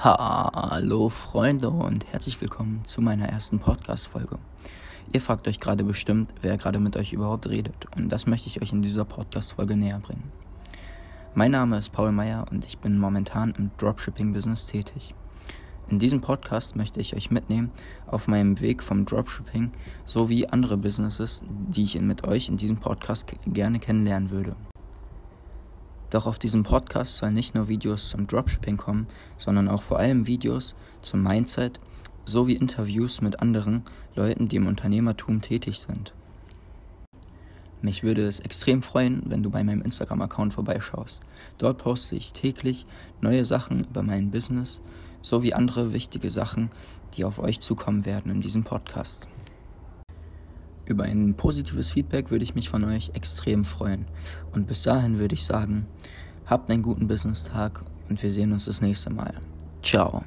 Hallo Freunde und herzlich willkommen zu meiner ersten Podcast-Folge. Ihr fragt euch gerade bestimmt, wer gerade mit euch überhaupt redet und das möchte ich euch in dieser Podcast-Folge näher bringen. Mein Name ist Paul Meyer und ich bin momentan im Dropshipping-Business tätig. In diesem Podcast möchte ich euch mitnehmen auf meinem Weg vom Dropshipping sowie andere Businesses, die ich mit euch in diesem Podcast gerne kennenlernen würde. Doch auf diesem Podcast sollen nicht nur Videos zum Dropshipping kommen, sondern auch vor allem Videos zum Mindset sowie Interviews mit anderen Leuten, die im Unternehmertum tätig sind. Mich würde es extrem freuen, wenn du bei meinem Instagram-Account vorbeischaust. Dort poste ich täglich neue Sachen über mein Business sowie andere wichtige Sachen, die auf euch zukommen werden in diesem Podcast. Über ein positives Feedback würde ich mich von euch extrem freuen. Und bis dahin würde ich sagen, habt einen guten Business-Tag und wir sehen uns das nächste Mal. Ciao.